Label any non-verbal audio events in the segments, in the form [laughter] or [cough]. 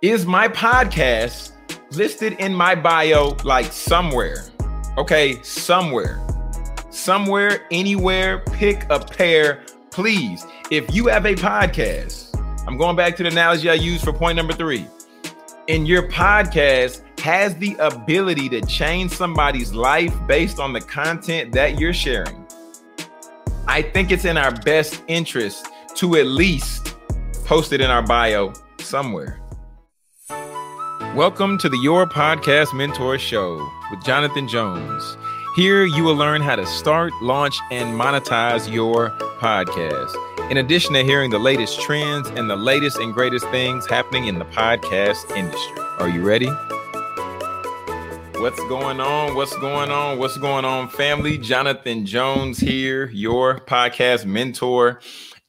Is my podcast listed in my bio like somewhere? Okay, somewhere. Somewhere, anywhere, pick a pair, please. If you have a podcast, I'm going back to the analogy I used for point number three. And your podcast has the ability to change somebody's life based on the content that you're sharing. I think it's in our best interest to at least post it in our bio somewhere. Welcome to the Your Podcast Mentor Show with Jonathan Jones. Here you will learn how to start, launch, and monetize your podcast. In addition to hearing the latest trends and the latest and greatest things happening in the podcast industry. Are you ready? What's going on? What's going on? What's going on, family? Jonathan Jones here, your podcast mentor.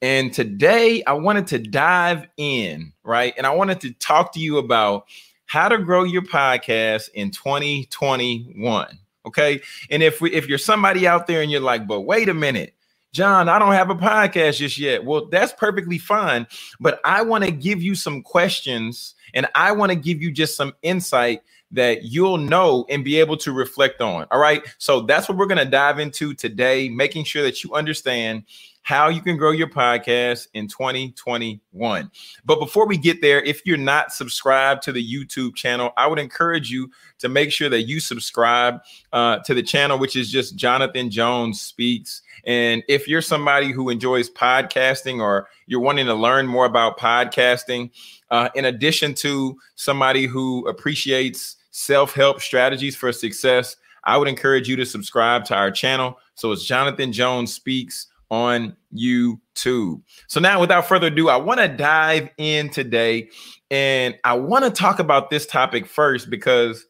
And today I wanted to dive in, right? And I wanted to talk to you about how to grow your podcast in 2021. Okay. And if we if you're somebody out there and you're like, but wait a minute, John, I don't have a podcast just yet. Well, that's perfectly fine. But I want to give you some questions and I want to give you just some insight that you'll know and be able to reflect on. All right. So that's what we're going to dive into today, making sure that you understand how you can grow your podcast in 2021. But before we get there, if you're not subscribed to the YouTube channel, I would encourage you to make sure that you subscribe uh, to the channel, which is just Jonathan Jones Speaks. And if you're somebody who enjoys podcasting or you're wanting to learn more about podcasting, uh, in addition to somebody who appreciates self help strategies for success, I would encourage you to subscribe to our channel. So it's Jonathan Jones Speaks on YouTube. So now, without further ado, I want to dive in today and I want to talk about this topic first because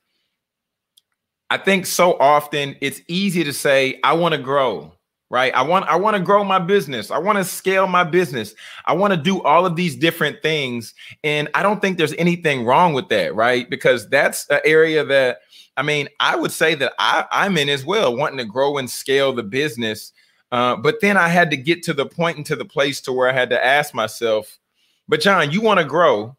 I think so often it's easy to say, I want to grow right? I want i want to grow my business. I want to scale my business. I want to do all of these different things and i don't think there's anything wrong with that right? Because that's an area that i mean i would say that I, i'm in as well wanting to grow and scale the business uh, but then I had to get to the point and to the place to where I had to ask myself, but John, you want to grow,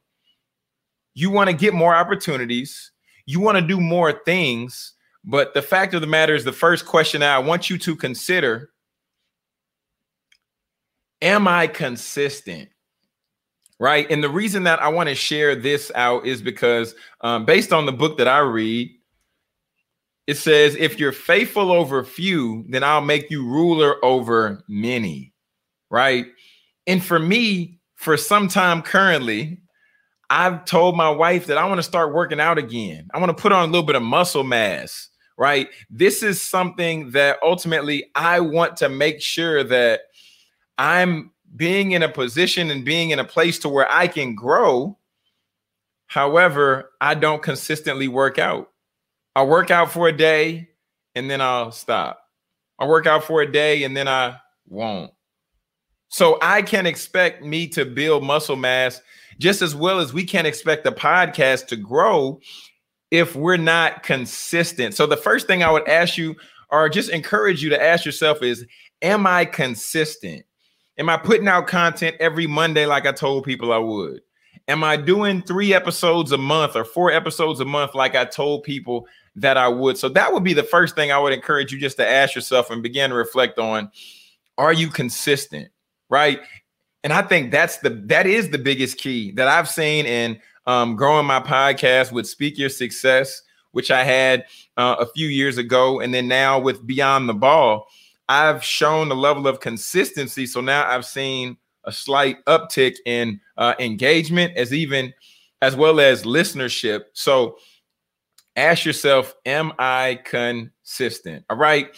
you want to get more opportunities, you want to do more things. But the fact of the matter is, the first question I want you to consider Am I consistent? Right. And the reason that I want to share this out is because, um, based on the book that I read, it says, if you're faithful over few, then I'll make you ruler over many. Right. And for me, for some time currently, I've told my wife that I want to start working out again. I want to put on a little bit of muscle mass. Right. This is something that ultimately I want to make sure that I'm being in a position and being in a place to where I can grow. However, I don't consistently work out. I work out for a day and then I'll stop. I work out for a day and then I won't. So I can expect me to build muscle mass just as well as we can expect the podcast to grow if we're not consistent. So the first thing I would ask you or just encourage you to ask yourself is am I consistent? Am I putting out content every Monday like I told people I would? Am I doing 3 episodes a month or 4 episodes a month like I told people that I would. So that would be the first thing I would encourage you just to ask yourself and begin to reflect on are you consistent? Right. And I think that's the that is the biggest key that I've seen in um, growing my podcast with Speak Your Success, which I had uh, a few years ago, and then now with Beyond the Ball, I've shown a level of consistency. So now I've seen a slight uptick in uh, engagement, as even as well as listenership. So ask yourself, am I consistent? All right.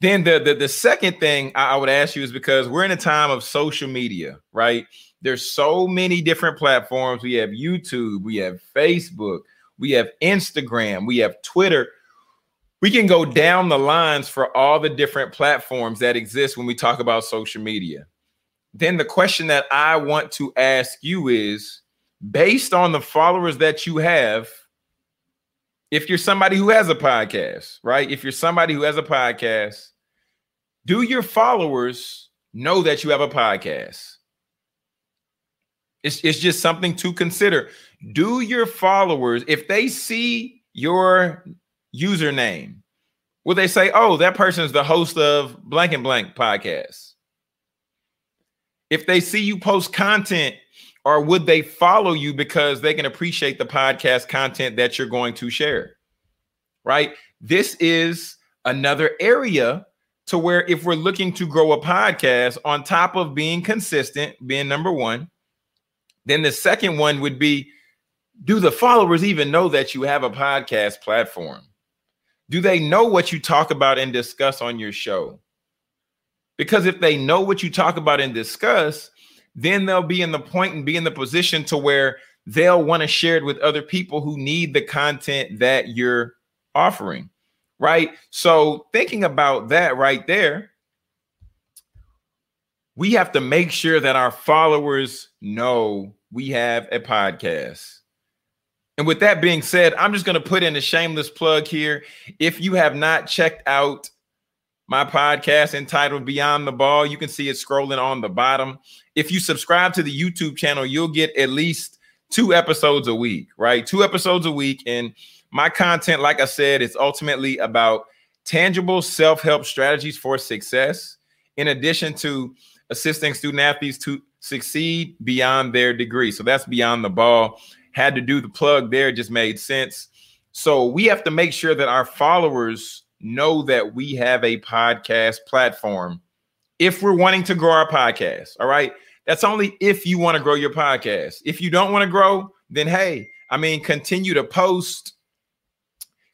Then the, the, the second thing I would ask you is because we're in a time of social media, right? There's so many different platforms. We have YouTube, we have Facebook, we have Instagram, we have Twitter. We can go down the lines for all the different platforms that exist when we talk about social media. Then the question that I want to ask you is based on the followers that you have, if you're somebody who has a podcast, right? If you're somebody who has a podcast, do your followers know that you have a podcast? It's, it's just something to consider. Do your followers, if they see your username, will they say, oh, that person's the host of blank and blank podcast? If they see you post content, or would they follow you because they can appreciate the podcast content that you're going to share? Right? This is another area to where if we're looking to grow a podcast on top of being consistent, being number one, then the second one would be do the followers even know that you have a podcast platform? Do they know what you talk about and discuss on your show? Because if they know what you talk about and discuss, then they'll be in the point and be in the position to where they'll want to share it with other people who need the content that you're offering right? So thinking about that right there, we have to make sure that our followers know we have a podcast. And with that being said, I'm just going to put in a shameless plug here. If you have not checked out my podcast entitled Beyond the Ball, you can see it scrolling on the bottom. If you subscribe to the YouTube channel, you'll get at least two episodes a week, right? Two episodes a week. And my content, like I said, is ultimately about tangible self help strategies for success, in addition to assisting student athletes to succeed beyond their degree. So that's beyond the ball. Had to do the plug there, just made sense. So we have to make sure that our followers know that we have a podcast platform if we're wanting to grow our podcast. All right. That's only if you want to grow your podcast. If you don't want to grow, then hey, I mean, continue to post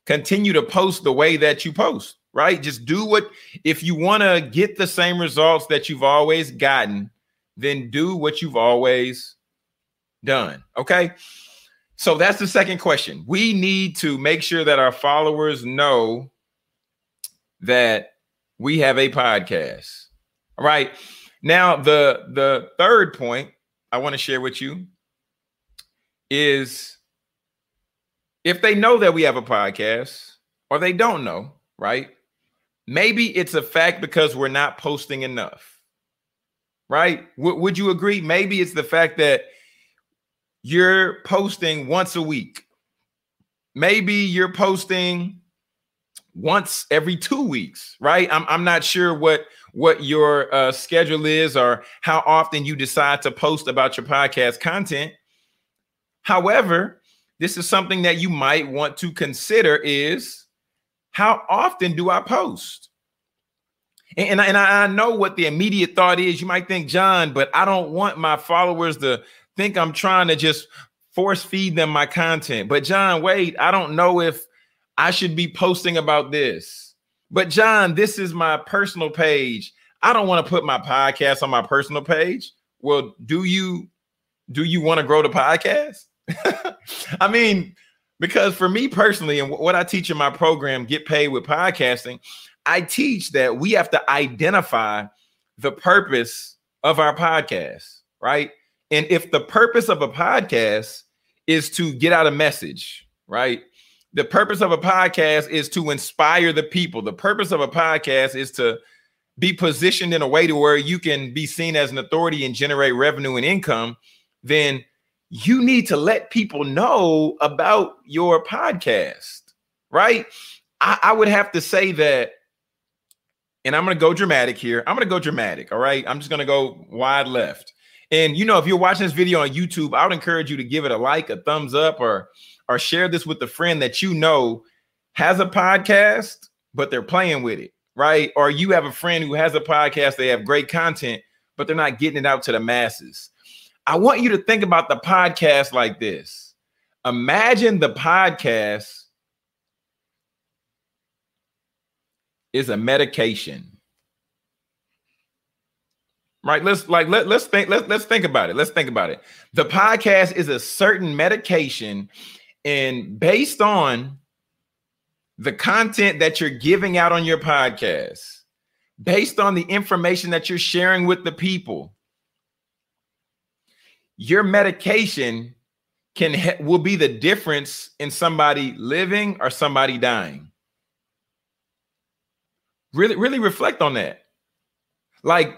continue to post the way that you post, right? Just do what, if you want to get the same results that you've always gotten, then do what you've always done. Okay. So that's the second question. We need to make sure that our followers know that we have a podcast. All right. Now, the the third point I want to share with you is if they know that we have a podcast or they don't know, right? Maybe it's a fact because we're not posting enough, right? W- would you agree? Maybe it's the fact that you're posting once a week. Maybe you're posting once every two weeks, right? I'm, I'm not sure what what your uh, schedule is or how often you decide to post about your podcast content. However, this is something that you might want to consider is how often do I post? And, and, I, know what the immediate thought is. You might think, John, but I don't want my followers to think I'm trying to just force feed them my content. But John, wait, I don't know if I should be posting about this. But John, this is my personal page. I don't want to put my podcast on my personal page. Well, do you do you want to grow the podcast? [laughs] I mean, because for me personally, and what I teach in my program, Get Paid with Podcasting, I teach that we have to identify the purpose of our podcast, right? And if the purpose of a podcast is to get out a message, right? The purpose of a podcast is to inspire the people. The purpose of a podcast is to be positioned in a way to where you can be seen as an authority and generate revenue and income. Then you need to let people know about your podcast, right? I, I would have to say that, and I'm going to go dramatic here. I'm going to go dramatic. All right. I'm just going to go wide left. And you know, if you're watching this video on YouTube, I would encourage you to give it a like, a thumbs up, or or share this with a friend that you know has a podcast, but they're playing with it, right? Or you have a friend who has a podcast, they have great content, but they're not getting it out to the masses. I want you to think about the podcast like this. Imagine the podcast is a medication. Right? Let's like let, let's think let, let's think about it. Let's think about it. The podcast is a certain medication and based on the content that you're giving out on your podcast, based on the information that you're sharing with the people, your medication can will be the difference in somebody living or somebody dying. Really, really reflect on that. Like,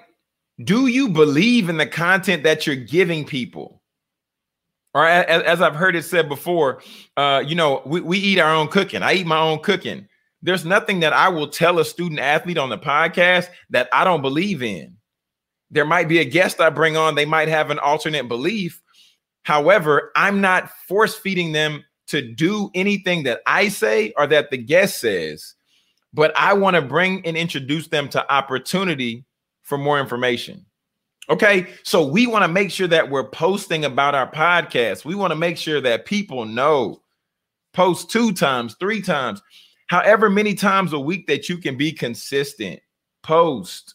do you believe in the content that you're giving people? Or as, as I've heard it said before, uh, you know, we, we eat our own cooking. I eat my own cooking. There's nothing that I will tell a student athlete on the podcast that I don't believe in. There might be a guest I bring on, they might have an alternate belief. However, I'm not force feeding them to do anything that I say or that the guest says, but I want to bring and introduce them to opportunity for more information. Okay, so we want to make sure that we're posting about our podcast. We want to make sure that people know. Post two times, three times, however many times a week that you can be consistent. Post,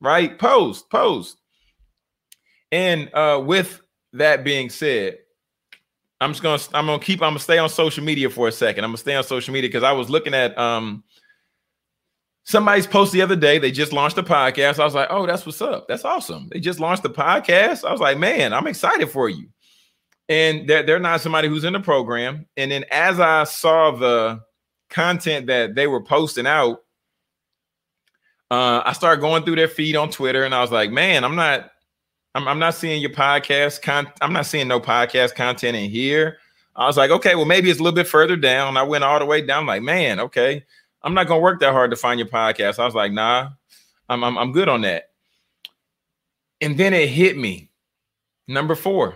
right? Post, post. And uh, with that being said, I'm just gonna I'm gonna keep I'm gonna stay on social media for a second. I'm gonna stay on social media because I was looking at um somebody's post the other day. They just launched a podcast. I was like, oh, that's what's up. That's awesome. They just launched the podcast. I was like, man, I'm excited for you. And they're, they're not somebody who's in the program. And then as I saw the content that they were posting out, uh, I started going through their feed on Twitter and I was like, man, I'm not, I'm, I'm not seeing your podcast. Con- I'm not seeing no podcast content in here. I was like, okay, well, maybe it's a little bit further down. I went all the way down, like, man, okay. I'm not gonna work that hard to find your podcast. I was like, nah, I'm, I'm, I'm good on that. And then it hit me. Number four,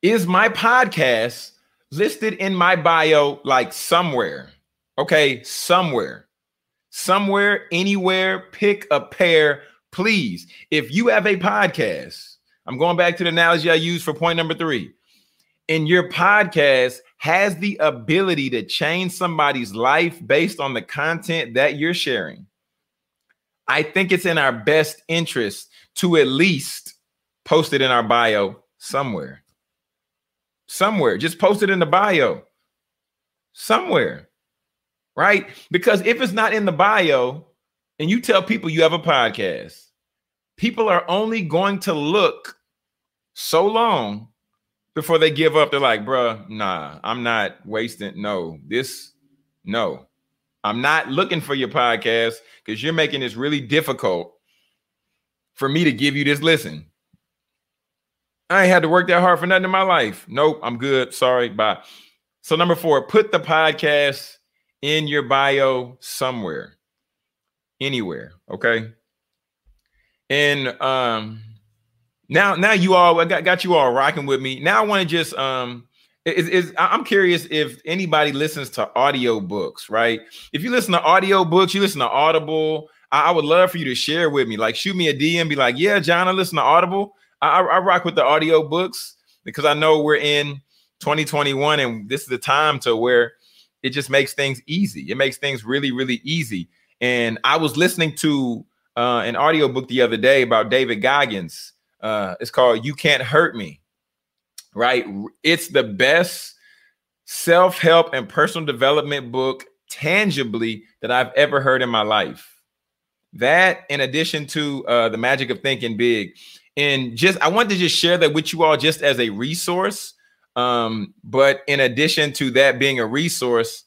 is my podcast listed in my bio like somewhere? Okay, somewhere, somewhere, anywhere, pick a pair, please. If you have a podcast, I'm going back to the analogy I used for point number three. In your podcast has the ability to change somebody's life based on the content that you're sharing, I think it's in our best interest to at least post it in our bio somewhere. Somewhere. Just post it in the bio. Somewhere. Right? Because if it's not in the bio and you tell people you have a podcast, people are only going to look so long before they give up. They're like, bruh, nah, I'm not wasting. No, this, no. I'm not looking for your podcast because you're making this really difficult for me to give you this listen. I ain't had to work that hard for nothing in my life. Nope, I'm good. Sorry, bye. So, number four, put the podcast in your bio somewhere, anywhere. Okay. And um, now now you all I got, got you all rocking with me. Now I want to just um is, is I'm curious if anybody listens to audio books, right? If you listen to audio books, you listen to Audible. I, I would love for you to share with me. Like shoot me a DM, be like, yeah, John, I listen to Audible. I, I rock with the audio books because I know we're in 2021 and this is the time to where it just makes things easy. It makes things really, really easy. And I was listening to uh, an audio book the other day about David Goggins uh, it's called You Can't Hurt Me, right? It's the best self help and personal development book tangibly that I've ever heard in my life. That, in addition to uh, The Magic of Thinking Big. And just, I wanted to just share that with you all just as a resource. Um, but in addition to that being a resource,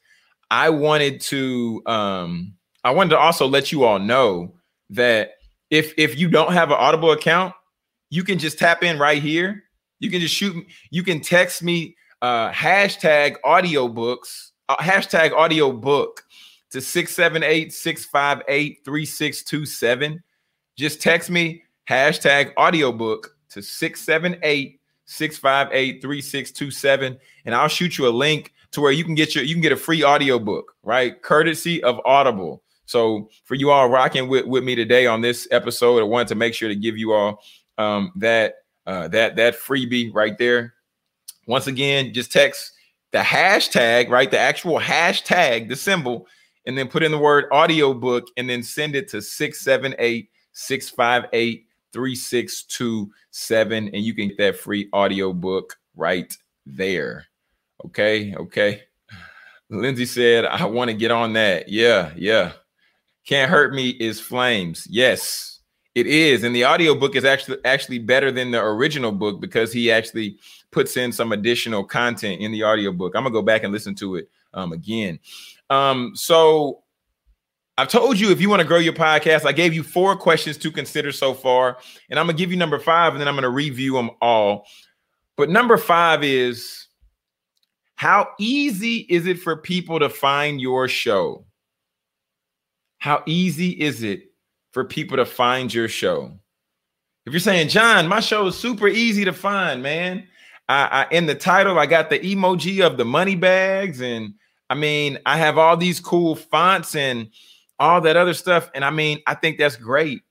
I wanted to, um, I wanted to also let you all know that if if you don't have an Audible account, you can just tap in right here. You can just shoot. You can text me uh, hashtag audiobooks, uh, hashtag audiobook to 678-658-3627. Just text me hashtag audiobook to 678-658-3627. And I'll shoot you a link to where you can get your you can get a free audiobook, right? Courtesy of Audible. So for you all rocking with, with me today on this episode, I wanted to make sure to give you all um, that uh, that that freebie right there. Once again, just text the hashtag, right? The actual hashtag, the symbol, and then put in the word audiobook and then send it to 678 658 3627. And you can get that free audiobook right there. Okay. Okay. Lindsay said, I want to get on that. Yeah. Yeah. Can't hurt me is flames. Yes. It is, and the audiobook is actually actually better than the original book because he actually puts in some additional content in the audiobook. I'm gonna go back and listen to it um, again. Um, so I've told you if you want to grow your podcast, I gave you four questions to consider so far, and I'm gonna give you number five, and then I'm gonna review them all. But number five is how easy is it for people to find your show? How easy is it for people to find your show? If you're saying, John, my show is super easy to find, man. I, I in the title, I got the emoji of the money bags, and I mean, I have all these cool fonts and all that other stuff. And I mean, I think that's great.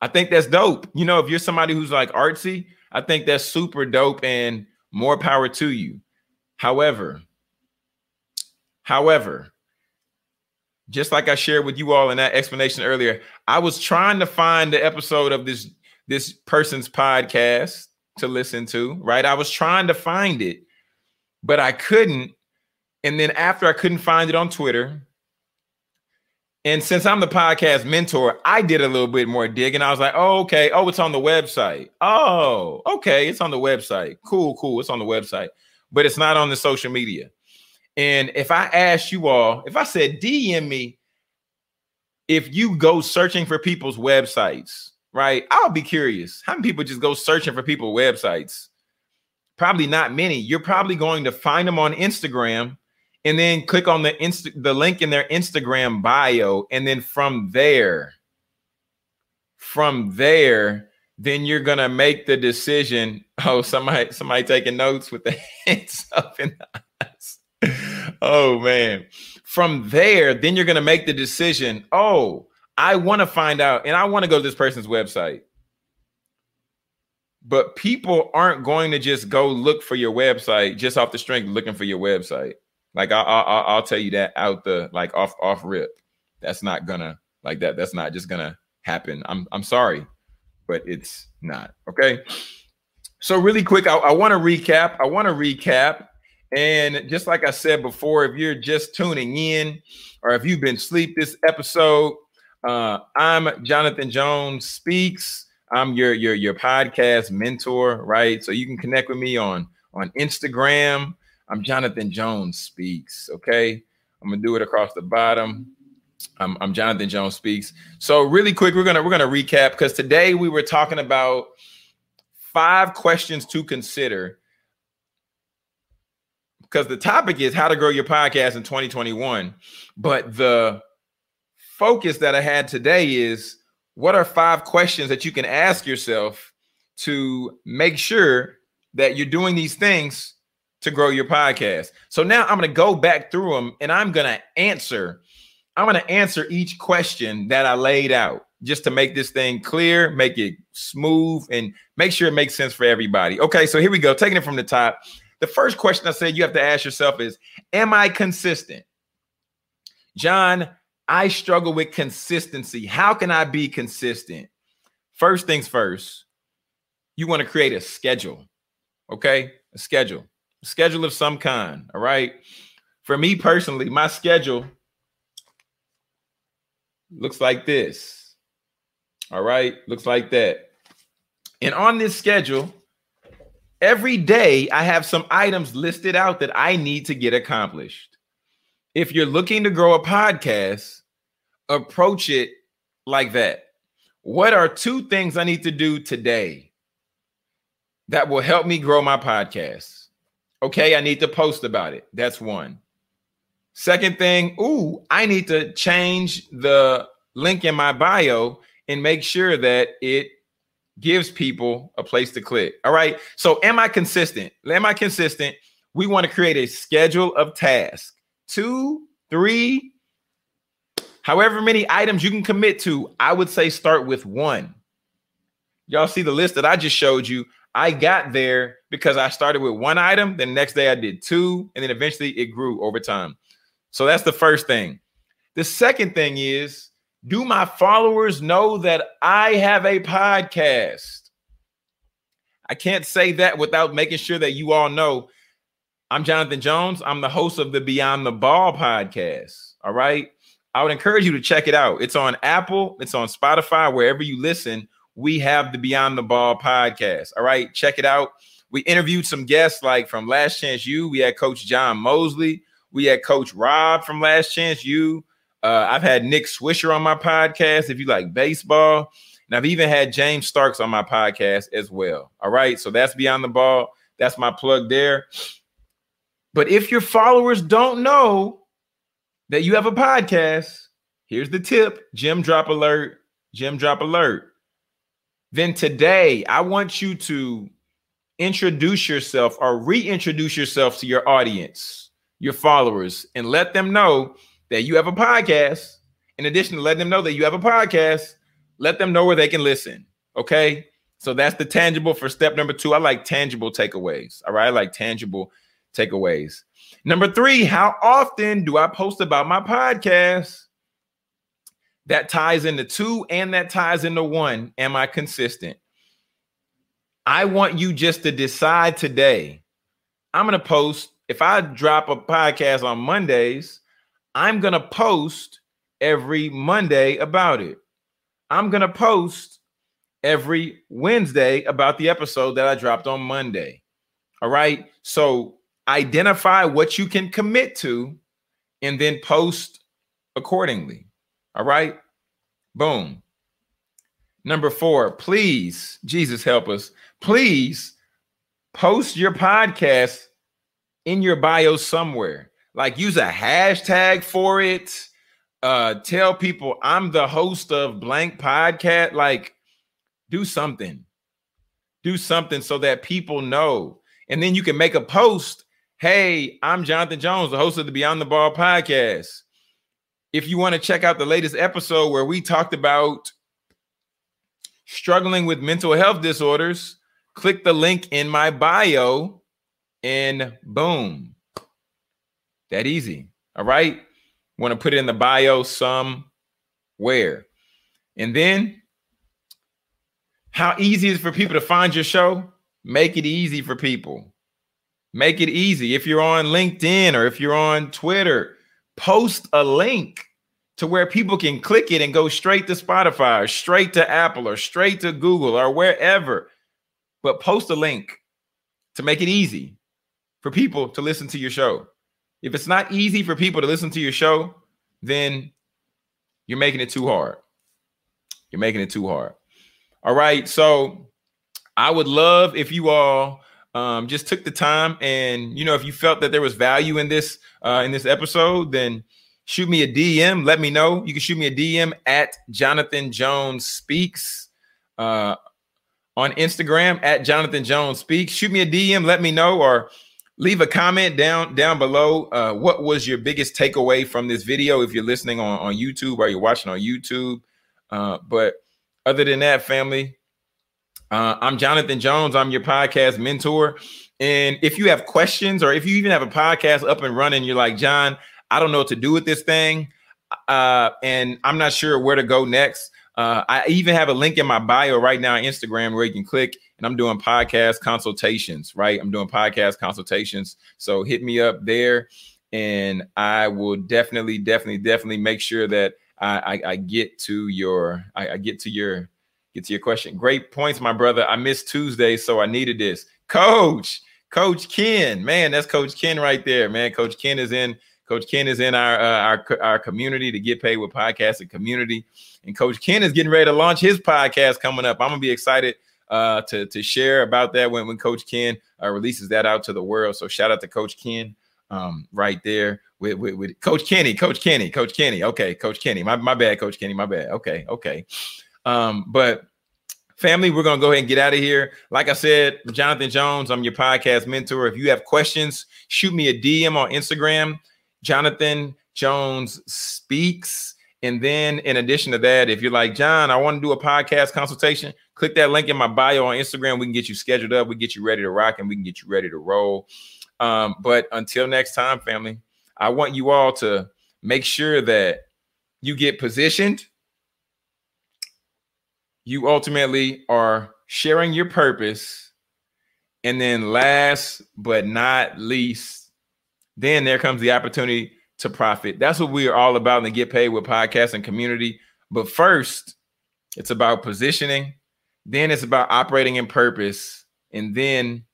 I think that's dope. You know, if you're somebody who's like artsy, I think that's super dope and more power to you. However, however, just like I shared with you all in that explanation earlier, I was trying to find the episode of this this person's podcast to listen to, right? I was trying to find it, but I couldn't. And then after I couldn't find it on Twitter, and since I'm the podcast mentor, I did a little bit more digging. I was like, oh, okay. Oh, it's on the website. Oh, okay. It's on the website. Cool, cool. It's on the website, but it's not on the social media. And if I asked you all, if I said DM me, if you go searching for people's websites, right? I'll be curious. How many people just go searching for people's websites? Probably not many. You're probably going to find them on Instagram and then click on the inst- the link in their Instagram bio. And then from there, from there, then you're gonna make the decision. [laughs] Oh, somebody, somebody taking notes with the [laughs] hands up in the eyes oh man. From there, then you're gonna make the decision. Oh, I want to find out, and I want to go to this person's website. But people aren't going to just go look for your website just off the strength looking for your website. Like I, I, I'll tell you that out the like off off rip. That's not gonna like that. That's not just gonna happen. I'm I'm sorry, but it's not okay. So really quick, I, I want to recap. I want to recap and just like I said before, if you're just tuning in or if you've been asleep this episode, uh, I'm Jonathan Jones Speaks. I'm your your your podcast mentor, right? So you can connect with me on on Instagram. I'm Jonathan Jones Speaks. Okay, I'm gonna do it across the bottom. I'm, I'm Jonathan Jones Speaks. So really quick, we're gonna we're gonna recap because today we were talking about five questions to consider because the topic is how to grow your podcast in 2021. But the focus that I had today is what are five questions that you can ask yourself to make sure that you're doing these things to grow your podcast. So now I'm going to go back through them and I'm going to answer I'm going to answer each question that I laid out just to make this thing clear, make it smooth and make sure it makes sense for everybody. Okay, so here we go. Taking it from the top. The first question I said you have to ask yourself is Am I consistent? John, I struggle with consistency. How can I be consistent? First things first, you want to create a schedule, okay? A schedule, a schedule of some kind, all right? For me personally, my schedule looks like this, all right? Looks like that. And on this schedule, Every day, I have some items listed out that I need to get accomplished. If you're looking to grow a podcast, approach it like that. What are two things I need to do today that will help me grow my podcast? Okay, I need to post about it. That's one. Second thing, ooh, I need to change the link in my bio and make sure that it gives people a place to click. All right. So, am I consistent? Am I consistent? We want to create a schedule of tasks two, three, however many items you can commit to. I would say start with one. Y'all see the list that I just showed you. I got there because I started with one item. The next day I did two, and then eventually it grew over time. So that's the first thing. The second thing is do my followers know that I have a podcast? I can't say that without making sure that you all know I'm Jonathan Jones. I'm the host of the Beyond the Ball podcast. All right. I would encourage you to check it out. It's on Apple, it's on Spotify, wherever you listen. We have the Beyond the Ball podcast. All right. Check it out. We interviewed some guests like from Last Chance U. We had Coach John Mosley. We had Coach Rob from Last Chance U. Uh, I've had Nick Swisher on my podcast. If you like baseball, And I've even had James Starks on my podcast as well. All right. So that's Beyond the Ball. That's my plug there. But if your followers don't know that you have a podcast, here's the tip Gem drop alert, Gem drop alert. Then today, I want you to introduce yourself or reintroduce yourself to your audience, your followers, and let them know that you have a podcast. In addition to letting them know that you have a podcast, let them know where they can listen. Okay. So that's the tangible for step number two. I like tangible takeaways. All right. I like tangible takeaways. Number three, how often do I post about my podcast? That ties into two and that ties into one. Am I consistent? I want you just to decide today. I'm going to post, if I drop a podcast on Mondays, I'm going to post every Monday about it. I'm going to post every Wednesday about the episode that I dropped on Monday. All right. So identify what you can commit to and then post accordingly. All right. Boom. Number four, please, Jesus help us, please post your podcast in your bio somewhere. Like use a hashtag for it. Uh tell people I'm the host of blank podcast. Like do something. Do something so that people know. And then you can make a post Hey, I'm Jonathan Jones, the host of the Beyond the Ball podcast. If you want to check out the latest episode where we talked about struggling with mental health disorders, click the link in my bio and boom. That easy. All right. Want to put it in the bio somewhere. And then how easy is for people to find your show? Make it easy for people. Make it easy. If you're on LinkedIn or if you're on Twitter, post a link to where people can click it and go straight to Spotify or straight to Apple or straight to Google or wherever. But post a link to make it easy for people to listen to your show. If it's not easy for people to listen to your show, then you're making it too hard. You're making it too hard. All right. So I would love if you all um, just took the time and you know if you felt that there was value in this uh, in this episode then shoot me a dm let me know you can shoot me a dm at jonathan jones speaks uh, on instagram at jonathan jones speaks shoot me a dm let me know or leave a comment down down below uh, what was your biggest takeaway from this video if you're listening on, on youtube or you're watching on youtube uh, but other than that family uh, I'm Jonathan Jones. I'm your podcast mentor. And if you have questions or if you even have a podcast up and running, you're like, John, I don't know what to do with this thing. Uh, and I'm not sure where to go next. Uh, I even have a link in my bio right now on Instagram where you can click and I'm doing podcast consultations, right? I'm doing podcast consultations. So hit me up there and I will definitely, definitely, definitely make sure that I, I, I get to your, I, I get to your, get to your question. Great points, my brother. I missed Tuesday, so I needed this. Coach, Coach Ken, man, that's Coach Ken right there, man. Coach Ken is in. Coach Ken is in our uh, our our community to get paid with podcasting community, and Coach Ken is getting ready to launch his podcast coming up. I'm gonna be excited uh, to to share about that when when Coach Ken uh, releases that out to the world. So shout out to Coach Ken um, right there with, with, with Coach Kenny, Coach Kenny, Coach Kenny. Okay, Coach Kenny. My my bad, Coach Kenny. My bad. Okay, okay. Um, but family, we're gonna go ahead and get out of here. Like I said, Jonathan Jones, I'm your podcast mentor. If you have questions, shoot me a DM on Instagram. Jonathan Jones speaks. And then, in addition to that, if you're like, John, I want to do a podcast consultation, click that link in my bio on Instagram. We can get you scheduled up, we get you ready to rock, and we can get you ready to roll. Um, but until next time, family, I want you all to make sure that you get positioned you ultimately are sharing your purpose. And then, last but not least, then there comes the opportunity to profit. That's what we are all about and get paid with podcasting community. But first, it's about positioning. Then it's about operating in purpose. And then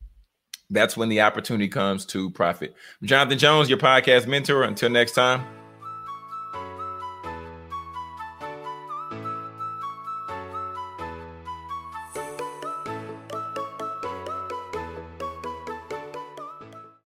that's when the opportunity comes to profit. I'm Jonathan Jones, your podcast mentor. Until next time.